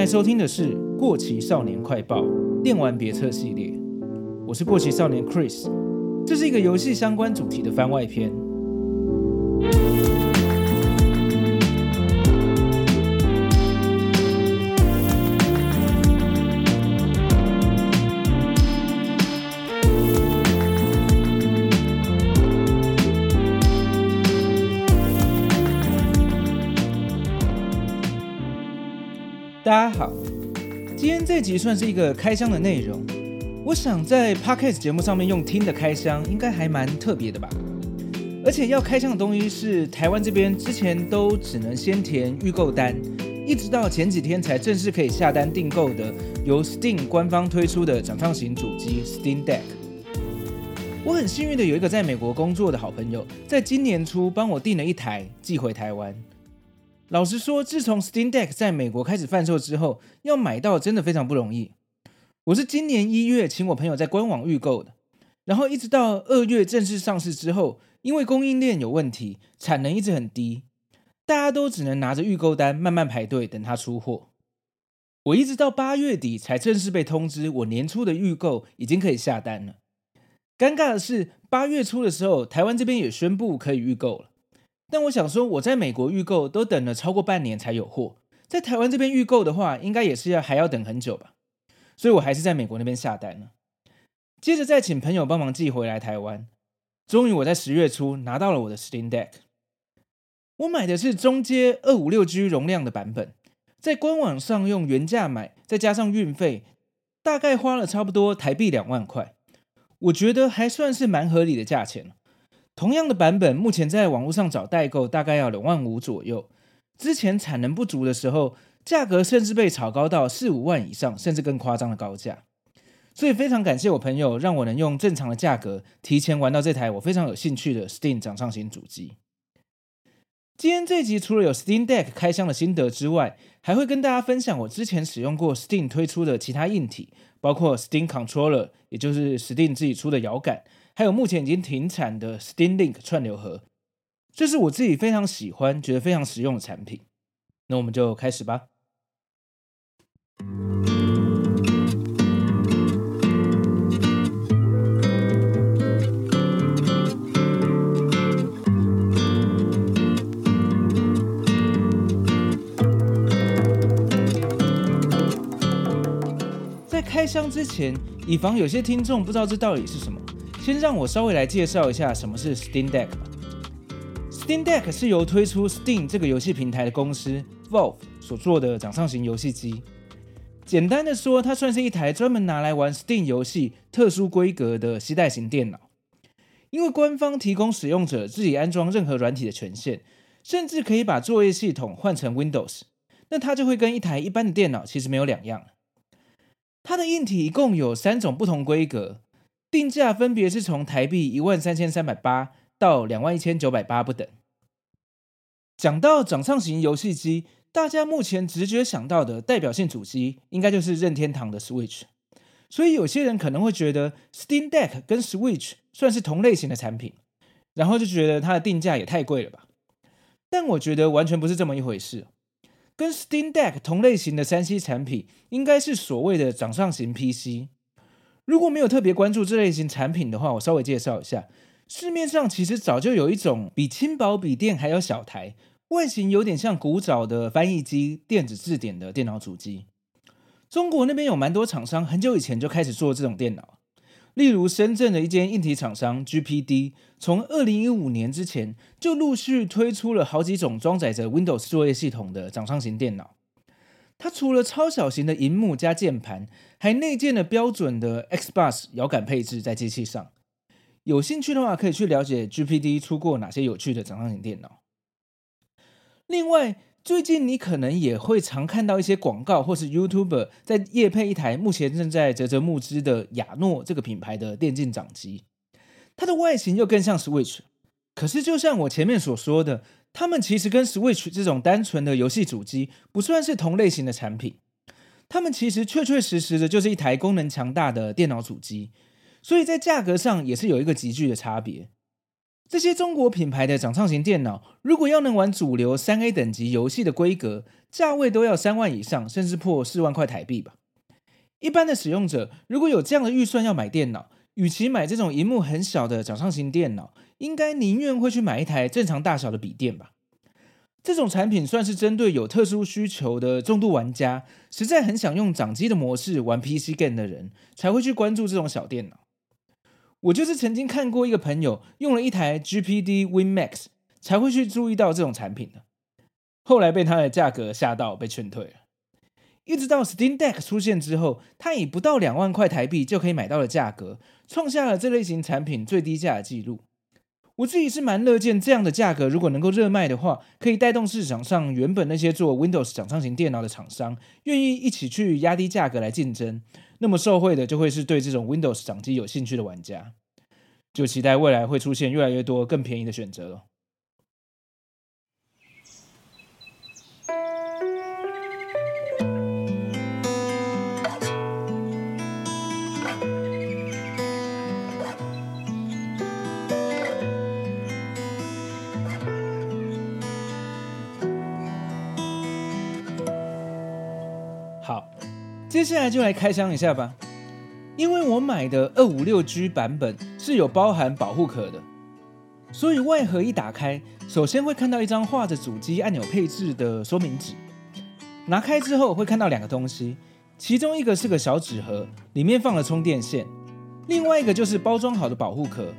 在收听的是《过期少年快报》电玩别册系列，我是过期少年 Chris，这是一个游戏相关主题的番外篇。这集算是一个开箱的内容。我想在 Podcast 节目上面用听的开箱，应该还蛮特别的吧。而且要开箱的东西是台湾这边之前都只能先填预购单，一直到前几天才正式可以下单订购的，由 Steam 官方推出的掌上型主机 Steam Deck。我很幸运的有一个在美国工作的好朋友，在今年初帮我订了一台寄回台湾。老实说，自从 Steam Deck 在美国开始贩售之后，要买到真的非常不容易。我是今年一月请我朋友在官网预购的，然后一直到二月正式上市之后，因为供应链有问题，产能一直很低，大家都只能拿着预购单慢慢排队等它出货。我一直到八月底才正式被通知，我年初的预购已经可以下单了。尴尬的是，八月初的时候，台湾这边也宣布可以预购了。但我想说，我在美国预购都等了超过半年才有货，在台湾这边预购的话，应该也是要还要等很久吧，所以我还是在美国那边下单了。接着再请朋友帮忙寄回来台湾，终于我在十月初拿到了我的 Steam Deck。我买的是中阶二五六 G 容量的版本，在官网上用原价买，再加上运费，大概花了差不多台币两万块，我觉得还算是蛮合理的价钱。同样的版本，目前在网络上找代购大概要两万五左右。之前产能不足的时候，价格甚至被炒高到四五万以上，甚至更夸张的高价。所以非常感谢我朋友，让我能用正常的价格提前玩到这台我非常有兴趣的 Steam 掌上型主机。今天这集除了有 Steam Deck 开箱的心得之外，还会跟大家分享我之前使用过 Steam 推出的其他硬体，包括 Steam Controller，也就是 Steam 自己出的摇杆。还有目前已经停产的 Steam Link 串流盒，这是我自己非常喜欢、觉得非常实用的产品。那我们就开始吧。在开箱之前，以防有些听众不知道这到底是什么。先让我稍微来介绍一下什么是 Steam Deck 吧。Steam Deck 是由推出 Steam 这个游戏平台的公司 Valve 所做的掌上型游戏机。简单的说，它算是一台专门拿来玩 Steam 游戏特殊规格的携带型电脑。因为官方提供使用者自己安装任何软体的权限，甚至可以把作业系统换成 Windows，那它就会跟一台一般的电脑其实没有两样。它的硬体一共有三种不同规格。定价分别是从台币一万三千三百八到两万一千九百八不等。讲到掌上型游戏机，大家目前直觉想到的代表性主机，应该就是任天堂的 Switch。所以有些人可能会觉得 Steam Deck 跟 Switch 算是同类型的产品，然后就觉得它的定价也太贵了吧？但我觉得完全不是这么一回事。跟 Steam Deck 同类型的 3C 产品，应该是所谓的掌上型 PC。如果没有特别关注这类型产品的话，我稍微介绍一下。市面上其实早就有一种比轻薄笔电还要小台，外形有点像古早的翻译机、电子字典的电脑主机。中国那边有蛮多厂商很久以前就开始做这种电脑，例如深圳的一间硬体厂商 GPD，从二零一五年之前就陆续推出了好几种装载着 Windows 作业系统的掌上型电脑。它除了超小型的荧幕加键盘，还内建了标准的 Xbox 摇杆配置在机器上。有兴趣的话，可以去了解 GPD 出过哪些有趣的掌上型电脑。另外，最近你可能也会常看到一些广告，或是 YouTuber 在夜配一台目前正在啧啧募资的亚诺这个品牌的电竞掌机。它的外形又更像 Switch，可是就像我前面所说的。他们其实跟 Switch 这种单纯的游戏主机不算是同类型的产品，他们其实确确实实的就是一台功能强大的电脑主机，所以在价格上也是有一个急剧的差别。这些中国品牌的掌上型电脑，如果要能玩主流三 A 等级游戏的规格，价位都要三万以上，甚至破四万块台币吧。一般的使用者如果有这样的预算要买电脑，与其买这种荧幕很小的掌上型电脑，应该宁愿会去买一台正常大小的笔电吧。这种产品算是针对有特殊需求的重度玩家，实在很想用掌机的模式玩 PC game 的人，才会去关注这种小电脑。我就是曾经看过一个朋友用了一台 GPD Win Max，才会去注意到这种产品的。后来被它的价格吓到，被劝退了。一直到 Steam Deck 出现之后，它以不到两万块台币就可以买到的价格，创下了这类型产品最低价的记录。我自己是蛮乐见这样的价格，如果能够热卖的话，可以带动市场上原本那些做 Windows 掌上型电脑的厂商，愿意一起去压低价格来竞争。那么受惠的就会是对这种 Windows 掌机有兴趣的玩家，就期待未来会出现越来越多更便宜的选择了。接下来就来开箱一下吧，因为我买的二五六 G 版本是有包含保护壳的，所以外盒一打开，首先会看到一张画着主机按钮配置的说明纸。拿开之后会看到两个东西，其中一个是个小纸盒，里面放了充电线；另外一个就是包装好的保护壳，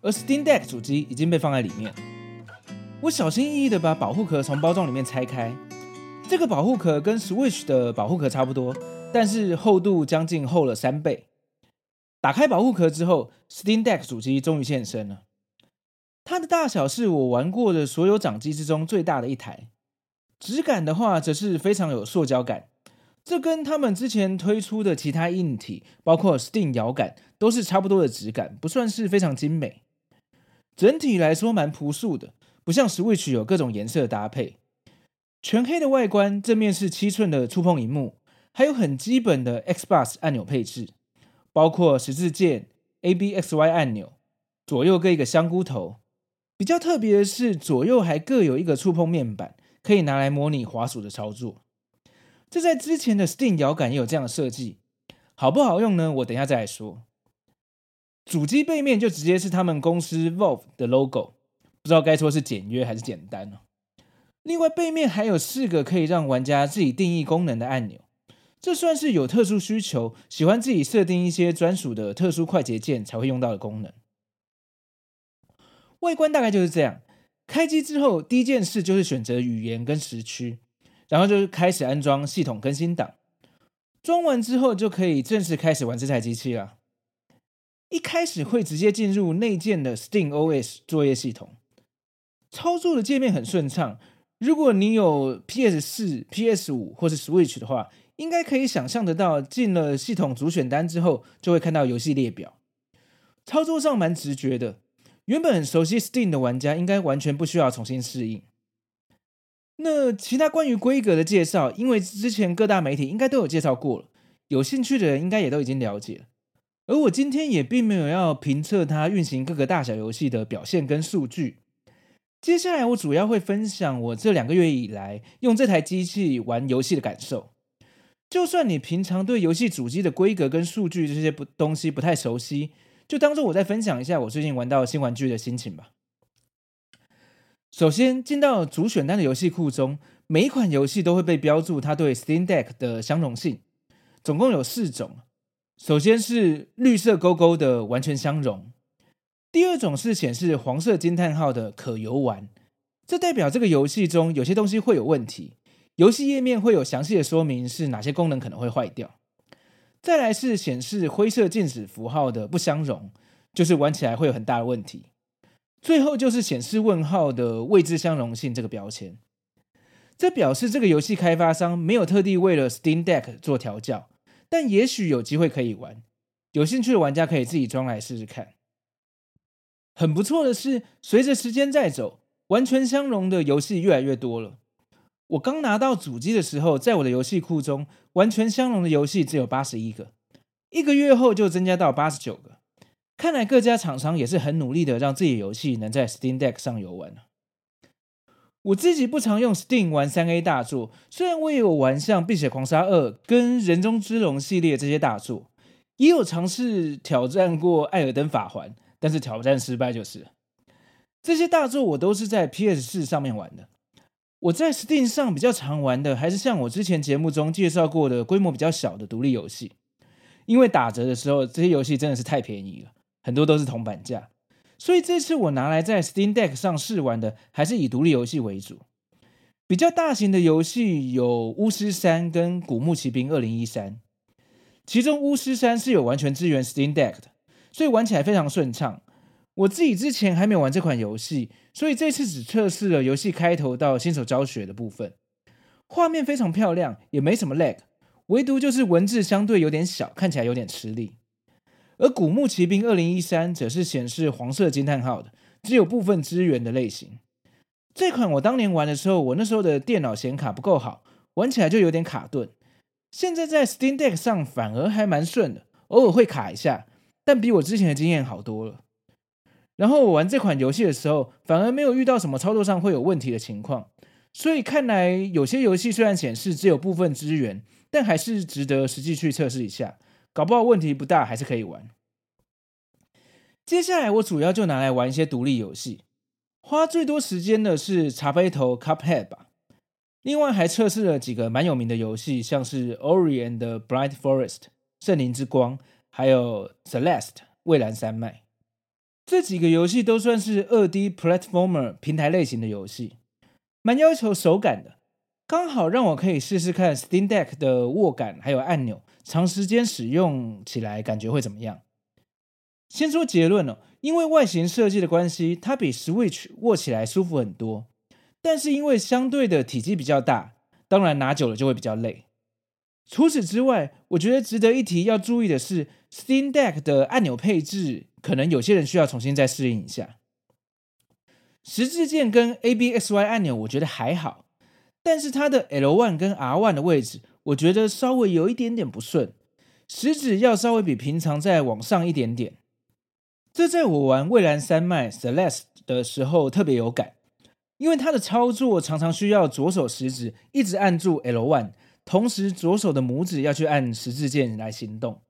而 Steam Deck 主机已经被放在里面。我小心翼翼地把保护壳从包装里面拆开，这个保护壳跟 Switch 的保护壳差不多。但是厚度将近厚了三倍。打开保护壳之后，Steam Deck 主机终于现身了。它的大小是我玩过的所有掌机之中最大的一台。质感的话，则是非常有塑胶感。这跟他们之前推出的其他硬体，包括 Steam 摇杆，都是差不多的质感，不算是非常精美。整体来说蛮朴素的，不像 Switch 有各种颜色搭配。全黑的外观，正面是七寸的触碰荧幕。还有很基本的 Xbox 按钮配置，包括十字键、A B X Y 按钮，左右各一个香菇头。比较特别的是，左右还各有一个触碰面板，可以拿来模拟滑鼠的操作。这在之前的 Steam 摇杆也有这样的设计，好不好用呢？我等下再来说。主机背面就直接是他们公司 Valve 的 logo，不知道该说是简约还是简单哦。另外，背面还有四个可以让玩家自己定义功能的按钮。这算是有特殊需求，喜欢自己设定一些专属的特殊快捷键才会用到的功能。外观大概就是这样。开机之后，第一件事就是选择语言跟时区，然后就是开始安装系统更新档。装完之后，就可以正式开始玩这台机器了。一开始会直接进入内建的 Steam OS 作业系统，操作的界面很顺畅。如果你有 PS 四、PS 五或是 Switch 的话，应该可以想象得到，进了系统主选单之后，就会看到游戏列表。操作上蛮直觉的，原本很熟悉 Steam 的玩家应该完全不需要重新适应。那其他关于规格的介绍，因为之前各大媒体应该都有介绍过了，有兴趣的人应该也都已经了解。而我今天也并没有要评测它运行各个大小游戏的表现跟数据。接下来我主要会分享我这两个月以来用这台机器玩游戏的感受。就算你平常对游戏主机的规格跟数据这些不东西不太熟悉，就当做我再分享一下我最近玩到新玩具的心情吧。首先进到主选单的游戏库中，每一款游戏都会被标注它对 Steam Deck 的相容性，总共有四种。首先是绿色勾勾的完全相容，第二种是显示黄色惊叹号的可游玩，这代表这个游戏中有些东西会有问题。游戏页面会有详细的说明是哪些功能可能会坏掉。再来是显示灰色静止符号的不相容，就是玩起来会有很大的问题。最后就是显示问号的未知相容性这个标签，这表示这个游戏开发商没有特地为了 Steam Deck 做调教，但也许有机会可以玩。有兴趣的玩家可以自己装来试试看。很不错的是，随着时间在走，完全相容的游戏越来越多了。我刚拿到主机的时候，在我的游戏库中，完全相容的游戏只有八十一个，一个月后就增加到八十九个。看来各家厂商也是很努力的，让自己的游戏能在 Steam Deck 上游玩。我自己不常用 Steam 玩三 A 大作，虽然我也有玩像《碧血狂杀二》跟《人中之龙》系列这些大作，也有尝试挑战过《艾尔登法环》，但是挑战失败就是。这些大作我都是在 PS 四上面玩的。我在 Steam 上比较常玩的，还是像我之前节目中介绍过的规模比较小的独立游戏，因为打折的时候，这些游戏真的是太便宜了，很多都是铜板价，所以这次我拿来在 Steam Deck 上试玩的，还是以独立游戏为主。比较大型的游戏有《巫师三》跟《古墓奇兵二零一三》，其中《巫师三》是有完全支援 Steam Deck 的，所以玩起来非常顺畅。我自己之前还没有玩这款游戏，所以这次只测试了游戏开头到新手教学的部分。画面非常漂亮，也没什么 lag，唯独就是文字相对有点小，看起来有点吃力。而《古墓奇兵二零一三》则是显示黄色惊叹号的，只有部分支援的类型。这款我当年玩的时候，我那时候的电脑显卡不够好，玩起来就有点卡顿。现在在 Steam Deck 上反而还蛮顺的，偶尔会卡一下，但比我之前的经验好多了。然后我玩这款游戏的时候，反而没有遇到什么操作上会有问题的情况，所以看来有些游戏虽然显示只有部分支援，但还是值得实际去测试一下，搞不好问题不大，还是可以玩。接下来我主要就拿来玩一些独立游戏，花最多时间的是茶杯头 Cuphead 吧，另外还测试了几个蛮有名的游戏，像是 Ori and the Blind Forest 圣灵之光，还有 Celeste 蔚蓝山脉。这几个游戏都算是二 D platformer 平台类型的游戏，蛮要求手感的，刚好让我可以试试看 Steam Deck 的握感还有按钮，长时间使用起来感觉会怎么样？先说结论哦，因为外形设计的关系，它比 Switch 握起来舒服很多，但是因为相对的体积比较大，当然拿久了就会比较累。除此之外，我觉得值得一提要注意的是，Steam Deck 的按钮配置。可能有些人需要重新再适应一下。十字键跟 A B X Y 按钮我觉得还好，但是它的 L one 跟 R one 的位置，我觉得稍微有一点点不顺，食指要稍微比平常再往上一点点。这在我玩蔚蓝山脉 Celeste 的时候特别有感，因为它的操作常常需要左手食指一直按住 L one，同时左手的拇指要去按十字键来行动。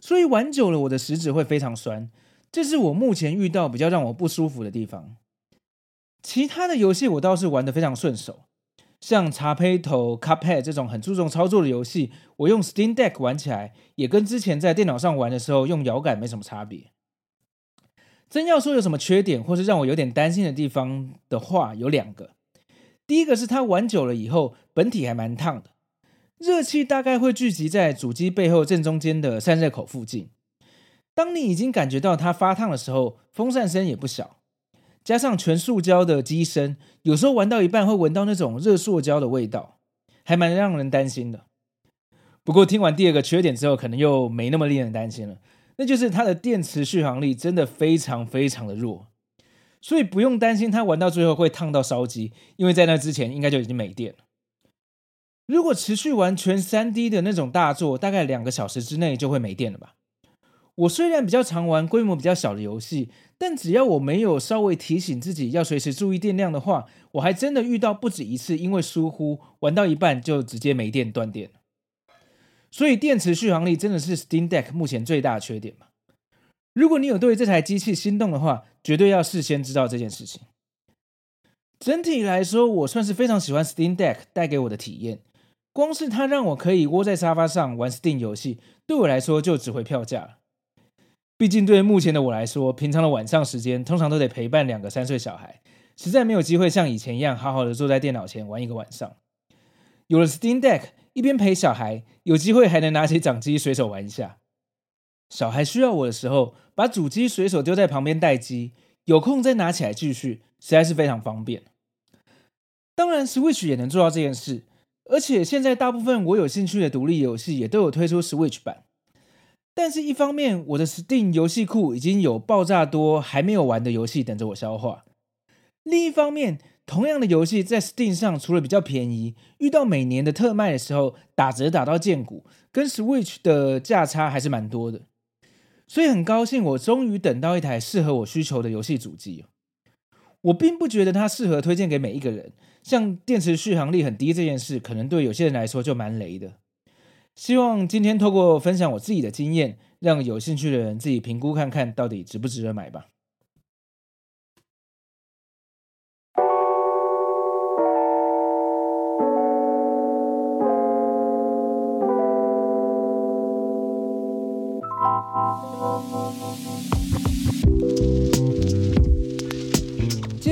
所以玩久了，我的食指会非常酸，这是我目前遇到比较让我不舒服的地方。其他的游戏我倒是玩得非常顺手，像茶杯头、Cuphead 这种很注重操作的游戏，我用 Steam Deck 玩起来也跟之前在电脑上玩的时候用摇杆没什么差别。真要说有什么缺点，或是让我有点担心的地方的话，有两个。第一个是它玩久了以后，本体还蛮烫的。热气大概会聚集在主机背后正中间的散热口附近。当你已经感觉到它发烫的时候，风扇声也不小，加上全塑胶的机身，有时候玩到一半会闻到那种热塑胶的味道，还蛮让人担心的。不过听完第二个缺点之后，可能又没那么令人担心了，那就是它的电池续航力真的非常非常的弱，所以不用担心它玩到最后会烫到烧机，因为在那之前应该就已经没电了。如果持续玩全 3D 的那种大作，大概两个小时之内就会没电了吧？我虽然比较常玩规模比较小的游戏，但只要我没有稍微提醒自己要随时注意电量的话，我还真的遇到不止一次，因为疏忽玩到一半就直接没电断电。所以电池续航力真的是 Steam Deck 目前最大的缺点嘛。如果你有对这台机器心动的话，绝对要事先知道这件事情。整体来说，我算是非常喜欢 Steam Deck 带给我的体验。光是它让我可以窝在沙发上玩 Steam 游戏，对我来说就值回票价了。毕竟对目前的我来说，平常的晚上时间通常都得陪伴两个三岁小孩，实在没有机会像以前一样好好的坐在电脑前玩一个晚上。有了 Steam Deck，一边陪小孩，有机会还能拿起掌机随手玩一下。小孩需要我的时候，把主机随手丢在旁边待机，有空再拿起来继续，实在是非常方便。当然，Switch 也能做到这件事，而且现在大部分我有兴趣的独立游戏也都有推出 Switch 版。但是，一方面我的 Steam 游戏库已经有爆炸多还没有玩的游戏等着我消化；另一方面，同样的游戏在 Steam 上除了比较便宜，遇到每年的特卖的时候打折打到见骨，跟 Switch 的价差还是蛮多的。所以很高兴，我终于等到一台适合我需求的游戏主机。我并不觉得它适合推荐给每一个人，像电池续航力很低这件事，可能对有些人来说就蛮雷的。希望今天透过分享我自己的经验，让有兴趣的人自己评估看看到底值不值得买吧。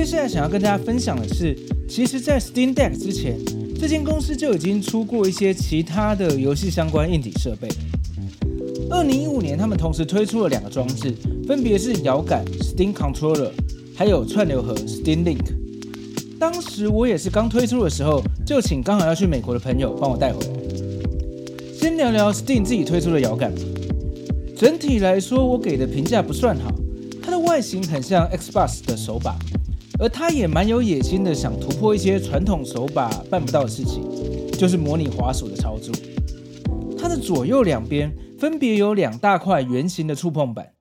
接下来想要跟大家分享的是，其实，在 Steam Deck 之前，这间公司就已经出过一些其他的游戏相关硬体设备。二零一五年，他们同时推出了两个装置，分别是摇杆 Steam Controller，还有串流盒 Steam Link。当时我也是刚推出的时候，就请刚好要去美国的朋友帮我带回来。先聊聊 Steam 自己推出的摇杆。整体来说，我给的评价不算好。它的外形很像 Xbox 的手把，而它也蛮有野心的，想突破一些传统手把办不到的事情，就是模拟滑鼠的操作。它的左右两边分别有两大块圆形的触碰板，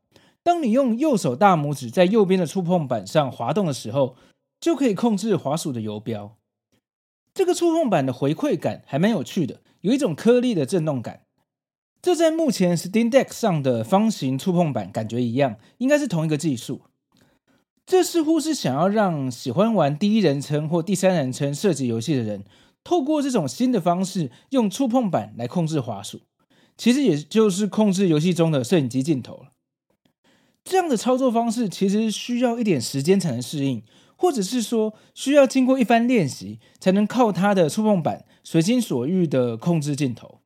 当你用右手大拇指在右边的触碰板上滑动的时候，就可以控制滑鼠的游标。这个触碰板的回馈感还蛮有趣的，有一种颗粒的震动感。这在目前 Steam Deck 上的方形触碰板感觉一样，应该是同一个技术。这似乎是想要让喜欢玩第一人称或第三人称射击游戏的人，透过这种新的方式，用触碰板来控制滑鼠，其实也就是控制游戏中的摄影机镜头。这样的操作方式其实需要一点时间才能适应，或者是说需要经过一番练习，才能靠它的触碰板随心所欲的控制镜头。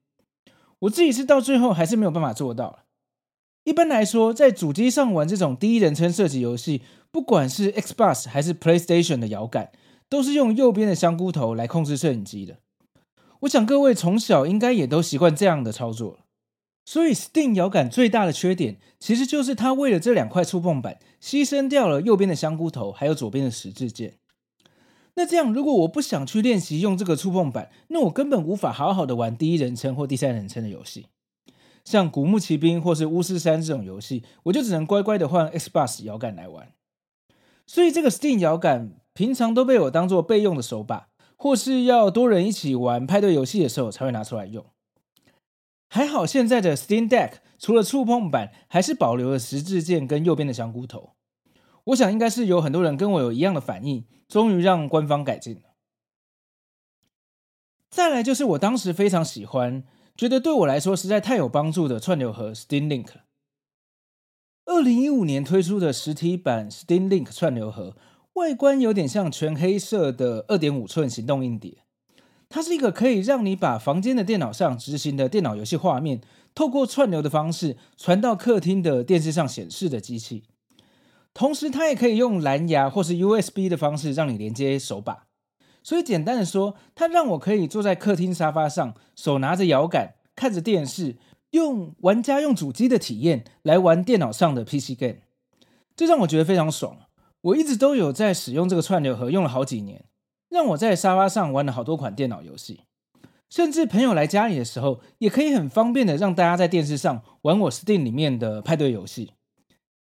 我自己是到最后还是没有办法做到。一般来说，在主机上玩这种第一人称射击游戏，不管是 Xbox 还是 PlayStation 的摇杆，都是用右边的香菇头来控制摄影机的。我想各位从小应该也都习惯这样的操作了。所以 Steam 摇杆最大的缺点，其实就是它为了这两块触碰板，牺牲掉了右边的香菇头，还有左边的十字键。那这样，如果我不想去练习用这个触碰板，那我根本无法好好的玩第一人称或第三人称的游戏。像《古墓奇兵》或是《巫师三》这种游戏，我就只能乖乖的换 Xbox 摇杆来玩。所以这个 Steam 摇杆平常都被我当做备用的手把，或是要多人一起玩派对游戏的时候才会拿出来用。还好现在的 Steam Deck 除了触碰板，还是保留了十字键跟右边的香菇头。我想应该是有很多人跟我有一样的反应，终于让官方改进了。再来就是我当时非常喜欢，觉得对我来说实在太有帮助的串流盒 Steam Link。二零一五年推出的实体版 Steam Link 串流盒，外观有点像全黑色的二点五寸行动硬碟。它是一个可以让你把房间的电脑上执行的电脑游戏画面，透过串流的方式传到客厅的电视上显示的机器。同时，它也可以用蓝牙或是 USB 的方式让你连接手把。所以，简单的说，它让我可以坐在客厅沙发上，手拿着摇杆，看着电视，用玩家用主机的体验来玩电脑上的 PC game。这让我觉得非常爽。我一直都有在使用这个串流盒，用了好几年，让我在沙发上玩了好多款电脑游戏。甚至朋友来家里的时候，也可以很方便的让大家在电视上玩我 Steam 里面的派对游戏。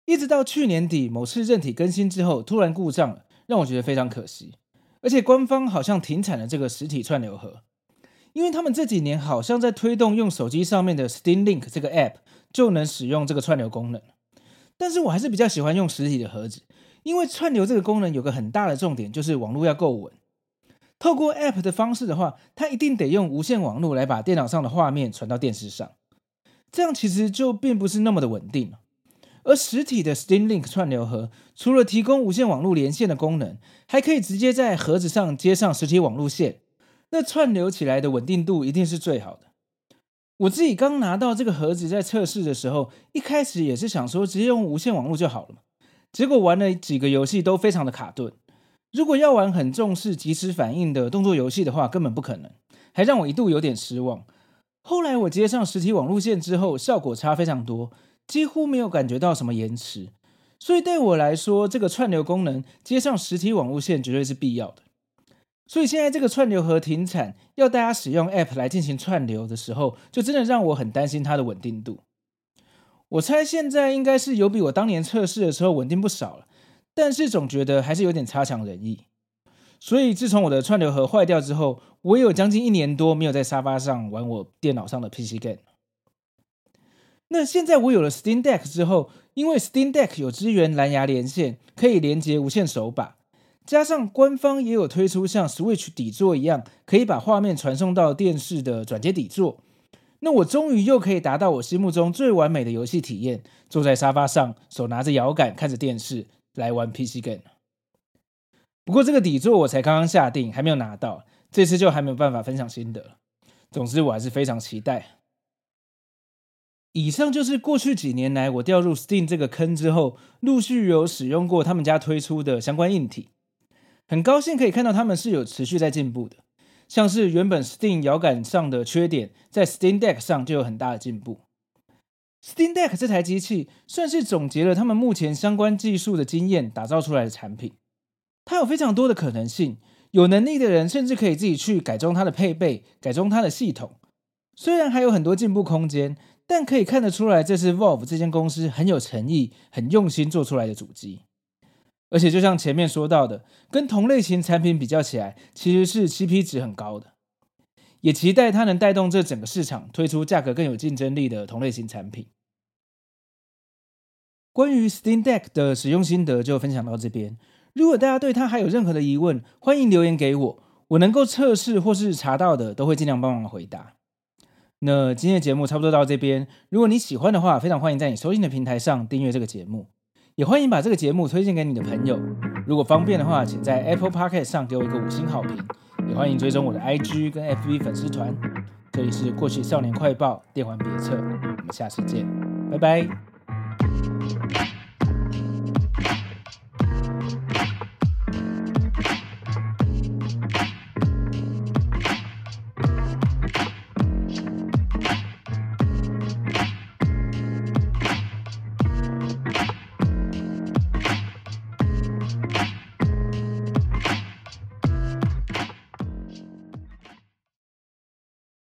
一直到去年底某次韧体更新之后，突然故障了，让我觉得非常可惜。而且官方好像停产了这个实体串流盒，因为他们这几年好像在推动用手机上面的 Steam Link 这个 App 就能使用这个串流功能。但是我还是比较喜欢用实体的盒子，因为串流这个功能有个很大的重点，就是网络要够稳。透过 App 的方式的话，它一定得用无线网络来把电脑上的画面传到电视上，这样其实就并不是那么的稳定。而实体的 Steam Link 串流盒，除了提供无线网络连线的功能，还可以直接在盒子上接上实体网络线，那串流起来的稳定度一定是最好的。我自己刚拿到这个盒子在测试的时候，一开始也是想说直接用无线网络就好了嘛。结果玩了几个游戏都非常的卡顿。如果要玩很重视即时反应的动作游戏的话，根本不可能，还让我一度有点失望。后来我接上实体网路线之后，效果差非常多，几乎没有感觉到什么延迟。所以对我来说，这个串流功能接上实体网路线绝对是必要的。所以现在这个串流盒停产，要大家使用 App 来进行串流的时候，就真的让我很担心它的稳定度。我猜现在应该是有比我当年测试的时候稳定不少了，但是总觉得还是有点差强人意。所以自从我的串流盒坏掉之后，我也有将近一年多没有在沙发上玩我电脑上的 PC game。那现在我有了 Steam Deck 之后，因为 Steam Deck 有支援蓝牙连线，可以连接无线手把，加上官方也有推出像 Switch 底座一样，可以把画面传送到电视的转接底座。那我终于又可以达到我心目中最完美的游戏体验，坐在沙发上，手拿着摇杆看着电视来玩 PC game。不过这个底座我才刚刚下定，还没有拿到。这次就还没有办法分享心得。总之，我还是非常期待。以上就是过去几年来我掉入 Steam 这个坑之后，陆续有使用过他们家推出的相关硬体。很高兴可以看到他们是有持续在进步的。像是原本 Steam 摇杆上的缺点，在 Steam Deck 上就有很大的进步。Steam Deck 这台机器算是总结了他们目前相关技术的经验打造出来的产品。它有非常多的可能性。有能力的人甚至可以自己去改装它的配备，改装它的系统。虽然还有很多进步空间，但可以看得出来，这是 Valve 这间公司很有诚意、很用心做出来的主机。而且就像前面说到的，跟同类型产品比较起来，其实是 CP 值很高的。也期待它能带动这整个市场，推出价格更有竞争力的同类型产品。关于 Steam Deck 的使用心得就分享到这边。如果大家对它还有任何的疑问，欢迎留言给我，我能够测试或是查到的，都会尽量帮忙回答。那今天的节目差不多到这边，如果你喜欢的话，非常欢迎在你收听的平台上订阅这个节目，也欢迎把这个节目推荐给你的朋友。如果方便的话，请在 Apple Podcast 上给我一个五星好评，也欢迎追踪我的 IG 跟 FB 粉丝团。这里是过去少年快报电玩别册，我们下次见，拜拜。